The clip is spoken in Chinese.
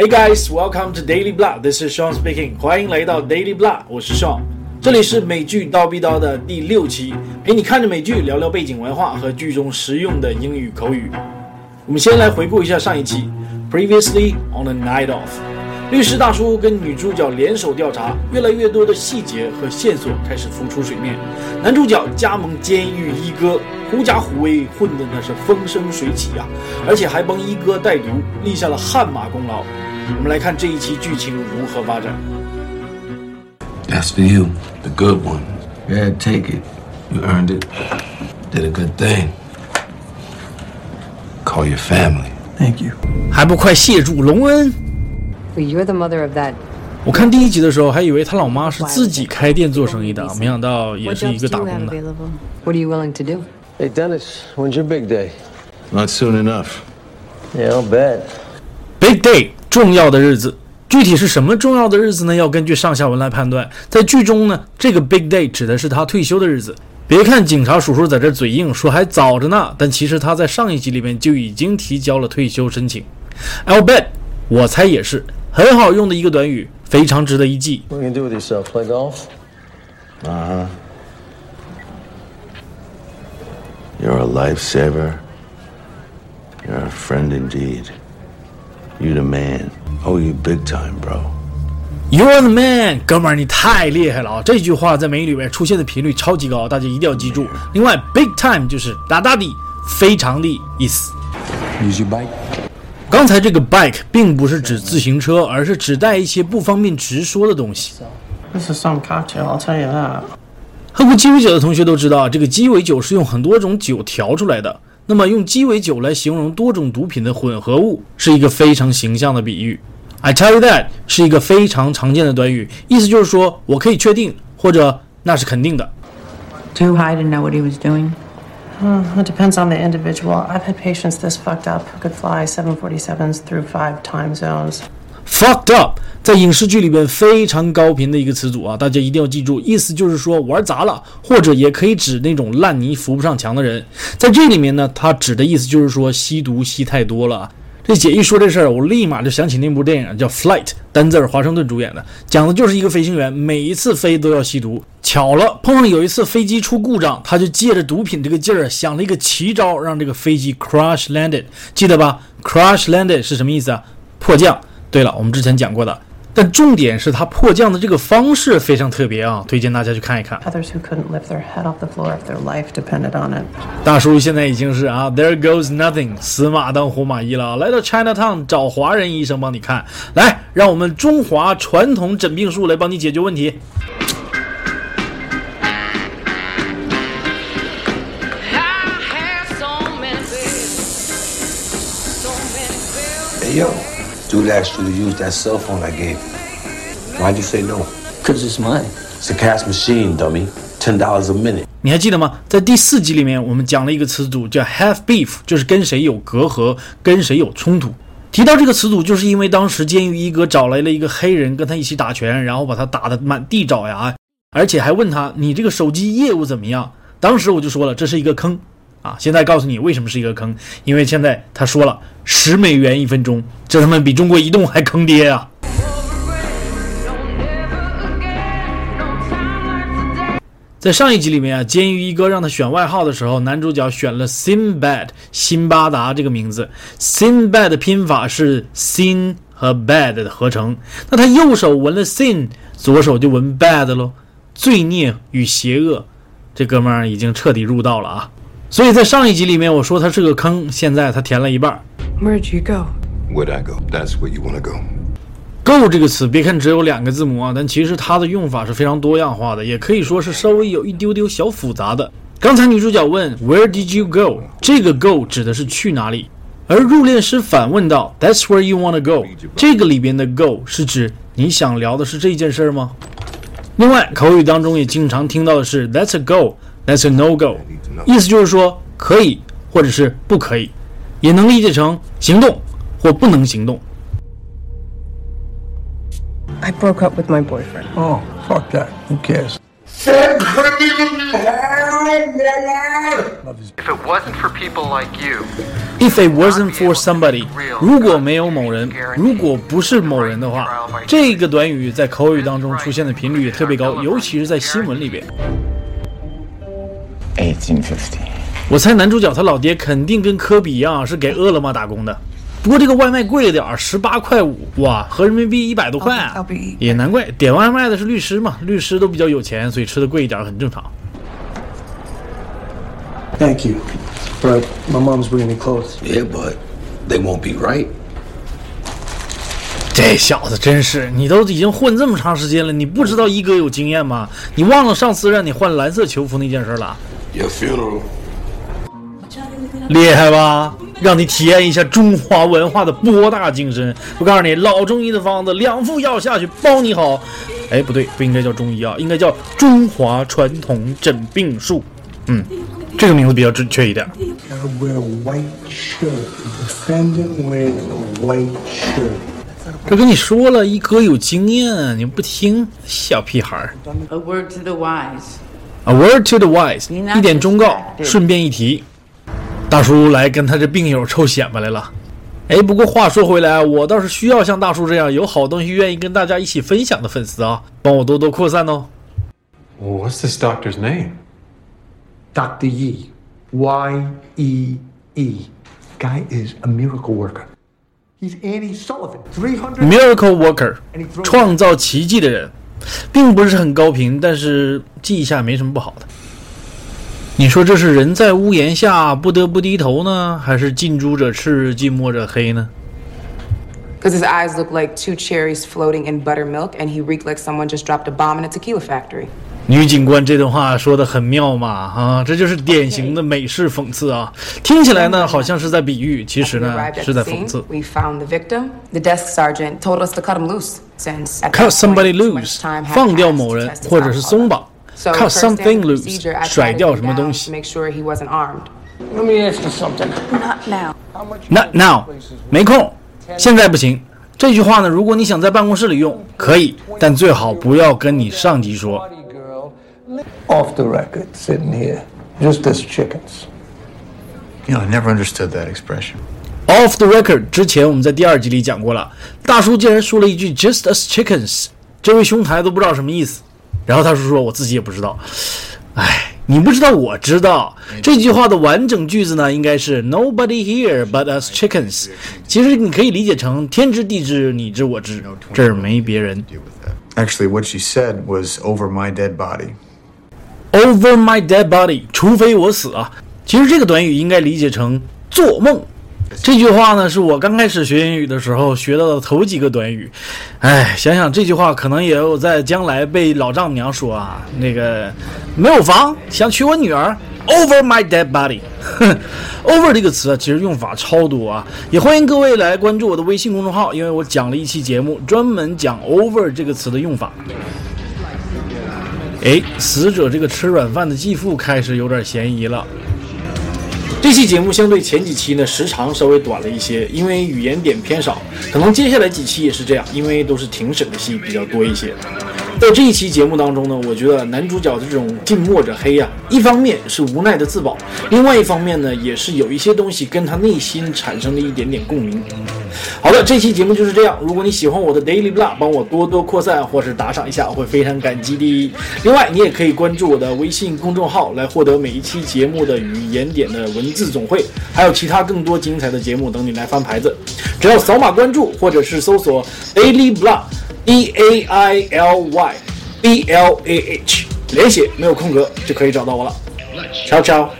Hey guys, welcome to Daily Blah. This is Sean speaking. 欢迎来到 Daily Blah，我是 Sean。这里是美剧刀逼刀的第六期，陪你看着美剧，聊聊背景文化和剧中实用的英语口语。我们先来回顾一下上一期，Previously on The Night of，。律师大叔跟女主角联手调查，越来越多的细节和线索开始浮出水面。男主角加盟监狱一哥，狐假虎威，混得那是风生水起啊！而且还帮一哥带毒，立下了汗马功劳。我们来看这一期剧情如何发展。That's for you, the good one. Yeah, take it. You earned it. Did a good thing. Call your family. Thank you. 还不快谢主隆恩？But！You're the mother of that. 我看第一集的时候，还以为他老妈是自己开店做生意的，没想到也是一个打工的。What are you willing to do? Hey, Dennis, when's your big day? Not soon enough. Yeah, I'll bet. Big day，重要的日子。具体是什么重要的日子呢？要根据上下文来判断。在剧中呢，这个 Big day 指的是他退休的日子。别看警察叔叔在这嘴硬说还早着呢，但其实他在上一集里面就已经提交了退休申请。I'll bet，我猜也是很好用的一个短语，非常值得一记。What are you do with yourself? Play golf? You're a lifesaver. You're a friend indeed. You the man. Oh, you big time, bro. You're the man，哥们儿，你太厉害了啊！这句话在美语里面出现的频率超级高，大家一定要记住。另外，big time 就是大大的、非常的意思。Use your bike. 刚才这个 bike 并不是指自行车，而是指代一些不方便直说的东西。This is some cocktail, I'll tell you that. 喝过鸡尾酒的同学都知道，这个鸡尾酒是用很多种酒调出来的。那么用鸡尾酒来形容多种毒品的混合物，是一个非常形象的比喻。I tell you that 是一个非常常见的短语，意思就是说我可以确定，或者那是肯定的。Too high to know what he was doing. Uh, it depends on the individual. I've had patients this fucked up who could fly 747s through five time zones. Fucked up 在影视剧里边非常高频的一个词组啊，大家一定要记住，意思就是说玩砸了，或者也可以指那种烂泥扶不上墙的人。在这里面呢，它指的意思就是说吸毒吸太多了。这姐一说这事儿，我立马就想起那部电影叫《Flight》，丹泽尔·华盛顿主演的，讲的就是一个飞行员每一次飞都要吸毒。巧了，碰上有一次飞机出故障，他就借着毒品这个劲儿想了一个奇招，让这个飞机 crash landed，记得吧？crash landed 是什么意思啊？迫降。对了，我们之前讲过的，但重点是它迫降的这个方式非常特别啊，推荐大家去看一看。Others who couldn't lift their head off the floor if their life depended on it. 大叔现在已经是啊，There goes nothing，死马当活马医了，来到 Chinatown 找华人医生帮你看。来，让我们中华传统诊病术来帮你解决问题。Yo. Dude asked you to use that cell phone I gave you. Why'd you say no? Because it's mine. It's a cash machine, dummy. Ten dollars a minute. 你还记得吗？在第四集里面，我们讲了一个词组叫 have beef，就是跟谁有隔阂，跟谁有冲突。提到这个词组，就是因为当时监狱一哥找来了一个黑人跟他一起打拳，然后把他打得满地找牙，而且还问他你这个手机业务怎么样？当时我就说了，这是一个坑啊！现在告诉你为什么是一个坑，因为现在他说了十美元一分钟，这他妈比中国移动还坑爹啊！在上一集里面啊，监狱一哥让他选外号的时候，男主角选了 Sinbad 辛巴达这个名字。Sinbad 的拼法是 sin 和 bad 的合成。那他右手纹了 sin，左手就纹 bad 喽。罪孽与邪恶，这哥们儿已经彻底入道了啊！所以在上一集里面我说它是个坑，现在它填了一半儿。Where'd you go? Where'd I go? That's where you want to go. go 这个词，别看只有两个字母啊，但其实它的用法是非常多样化的，也可以说是稍微有一丢丢小复杂的。刚才女主角问 Where did you go？这个 go 指的是去哪里，而入殓师反问道 That's where you wanna go。这个里边的 go 是指你想聊的是这件事儿吗？另外，口语当中也经常听到的是 That's a go，That's a no go，意思就是说可以或者是不可以，也能理解成行动或不能行动。I broke up with my boyfriend. Oh, fuck that. Who cares? If it wasn't for people like you, If it wasn't for somebody，如果没有某人，如果不是某人的话，这个短语在口语当中出现的频率也特别高，尤其是在新闻里边。1850. 我猜男主角他老爹肯定跟科比一样是给饿了么打工的，不过这个外卖贵了点儿，十八块五，哇，合人民币一百多块啊，也难怪点外卖的是律师嘛，律师都比较有钱，所以吃的贵一点儿很正常。Thank you. But my mom's bringing me clothes. Yeah, but they won't be right. 这小子真是，你都已经混这么长时间了，你不知道一哥有经验吗？你忘了上次让你换蓝色球服那件事了？Your funeral. 厉害吧？让你体验一下中华文化的博大精深。我告诉你，老中医的方子，两副药下去包你好。哎，不对，不应该叫中医啊，应该叫中华传统诊病术。嗯，这个名字比较准确一点。这跟你说了，一哥有经验，你不听，小屁孩儿。A word to the wise. A word to the wise，一点忠告，顺便一提，大叔来跟他这病友臭显摆来了。哎，不过话说回来，我倒是需要像大叔这样有好东西愿意跟大家一起分享的粉丝啊，帮我多多扩散哦。What's this doctor's name? Doctor Yi, Y E E. Guy is a miracle worker. He's Annie Sullivan. 300. Miracle Worker，创造奇迹的人，并不是很高频，但是记一下没什么不好的。你说这是人在屋檐下不得不低头呢，还是近朱者赤，近墨者黑呢？Because his eyes look like two cherries floating in buttermilk, and he reeked like someone just dropped a bomb in a tequila factory. 女警官这段话说的很妙嘛，啊，这就是典型的美式讽刺啊！听起来呢好像是在比喻，其实呢是在讽刺。We found the victim. The desk sergeant told us to cut him loose, since Cut somebody loose，放掉某人或者是松绑 first something loose，甩掉什么东西。make sure he wasn't armed. Let me ask you something. Not now. Not now，没空，现在不行。这句话呢，如果你想在办公室里用，可以，但最好不要跟你上级说。Off the record, sitting here, just as chickens. You know, I never understood that expression. Off the record，之前我们在第二集里讲过了，大叔竟然说了一句 “just as chickens”，这位兄台都不知道什么意思。然后大叔说：“我自己也不知道。”哎，你不知道，我知道。这句话的完整句子呢，应该是 “Nobody here but us chickens”。其实你可以理解成天知地知，你知我知，这儿没别人。Actually, what she said was over my dead body. Over my dead body，除非我死啊。其实这个短语应该理解成做梦。这句话呢，是我刚开始学英语的时候学到的头几个短语。哎，想想这句话，可能也有在将来被老丈母娘说啊，那个没有房，想娶我女儿。Over my dead body。Over 这个词啊，其实用法超多啊，也欢迎各位来关注我的微信公众号，因为我讲了一期节目，专门讲 over 这个词的用法。哎，死者这个吃软饭的继父开始有点嫌疑了。这期节目相对前几期呢，时长稍微短了一些，因为语言点偏少。可能接下来几期也是这样，因为都是庭审的戏比较多一些。在这一期节目当中呢，我觉得男主角的这种近墨者黑呀、一方面是无奈的自保，另外一方面呢，也是有一些东西跟他内心产生了一点点共鸣。好的，这期节目就是这样。如果你喜欢我的 Daily Blah，帮我多多扩散或是打赏一下，我会非常感激的。另外，你也可以关注我的微信公众号，来获得每一期节目的语言点的文字总汇，还有其他更多精彩的节目等你来翻牌子。只要扫码关注，或者是搜索 Daily Blah，D A I L Y B L A H，连写没有空格就可以找到我了。Ciao ciao。